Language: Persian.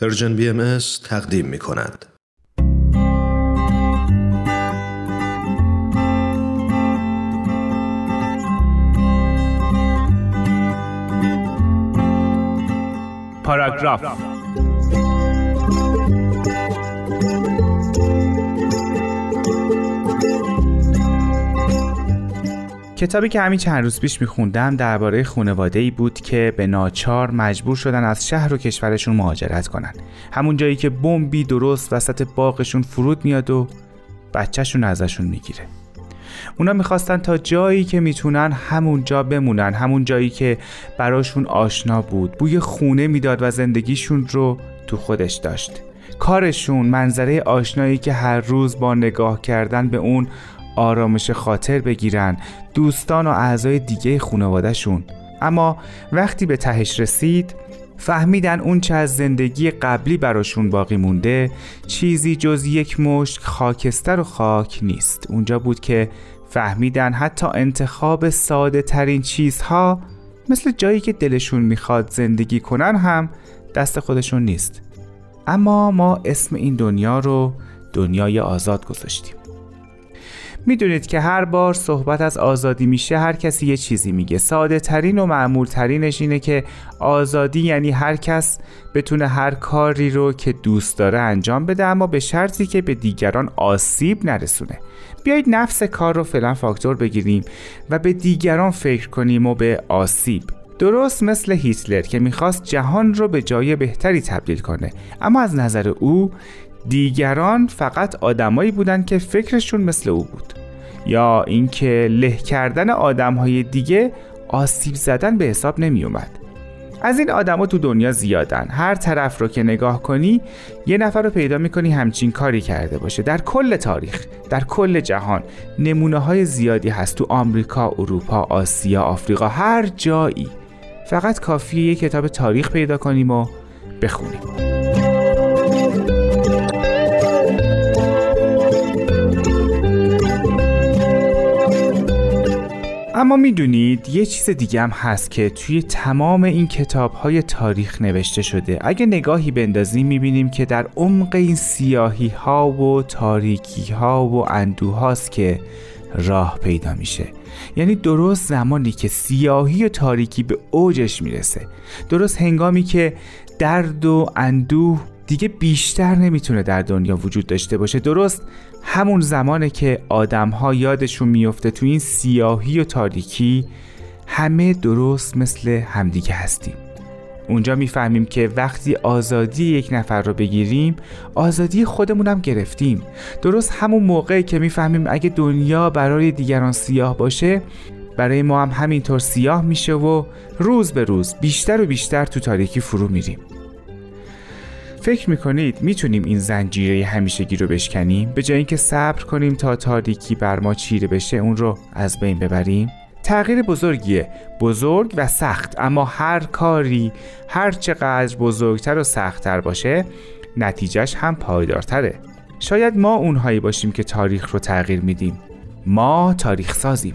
Persian BMS تقدیم می کند. پاراگراف کتابی که همین چند روز پیش میخوندم درباره خانواده ای بود که به ناچار مجبور شدن از شهر و کشورشون مهاجرت کنن. همون جایی که بمبی درست وسط باغشون فرود میاد و بچهشون ازشون می‌گیره. اونا می‌خواستن تا جایی که می‌تونن همون جا بمونن همون جایی که براشون آشنا بود. بوی خونه می‌داد و زندگیشون رو تو خودش داشت. کارشون منظره آشنایی که هر روز با نگاه کردن به اون آرامش خاطر بگیرن دوستان و اعضای دیگه خانوادهشون. اما وقتی به تهش رسید فهمیدن اون چه از زندگی قبلی براشون باقی مونده چیزی جز یک مشت خاکستر و خاک نیست. اونجا بود که فهمیدن حتی انتخاب ساده ترین چیزها مثل جایی که دلشون می‌خواد زندگی کنن هم دست خودشون نیست. اما ما اسم این دنیا رو دنیای آزاد گذاشتیم. می‌دونید که هر بار صحبت از آزادی میشه هر کسی یه چیزی میگه. ساده ترین و معمول ترینش اینه که آزادی یعنی هر کس بتونه هر کاری رو که دوست داره انجام بده اما به شرطی که به دیگران آسیب نرسونه. بیایید نفس کار رو فعلا فاکتور بگیریم و به دیگران فکر کنیم و به آسیب. درست مثل هیتلر که می‌خواست جهان رو به جای بهتری تبدیل کنه اما از نظر او دیگران فقط آدمایی بودند که فکرشون مثل او بود. یا اینکه له کردن آدمهای دیگه آسیب زدن به حساب نمی اومد از این آدما تو دنیا زیادن. هر طرف رو که نگاه کنی یه نفر رو پیدا می‌کنی همچین کاری کرده باشه. در کل تاریخ در کل جهان نمونه های زیادی هست تو آمریکا اروپا آسیا آفریقا هر جایی. فقط کافیه یه کتاب تاریخ پیدا کنیم و بخونیم. اما می‌دونید یه چیز دیگه هم هست که توی تمام این کتاب های تاریخ نوشته شده. اگه نگاهی بندازیم می‌بینیم که در عمق این سیاهی ها و تاریکی ها و اندوه هاست که راه پیدا میشه. یعنی درست زمانی که سیاهی و تاریکی به اوجش می‌رسه. درست هنگامی که درد و اندوه دیگه بیشتر نمی‌تونه در دنیا وجود داشته باشه. درست همون زمانه که آدم ها یادشون میفته تو این سیاهی و تاریکی همه درست مثل همدیگه هستیم. اونجا می‌فهمیم که وقتی آزادی یک نفر رو بگیریم آزادی خودمونم گرفتیم. درست همون موقعی که می‌فهمیم اگه دنیا برای دیگران سیاه باشه برای ما هم همینطور سیاه میشه و روز به روز بیشتر و بیشتر تو تاریکی فرو میریم. فکر می‌کنید می‌تونیم این زنجیره همیشگی رو بشکنیم؟ به جای اینکه صبر کنیم تا تاریکی بر ما چیره بشه اون رو از بین ببریم؟ تغییر بزرگیه. بزرگ و سخت اما هر کاری هر چقدر بزرگتر و سختتر باشه نتیجهش هم پایدارتره. شاید ما اونهایی باشیم که تاریخ رو تغییر میدیم. ما تاریخ سازیم.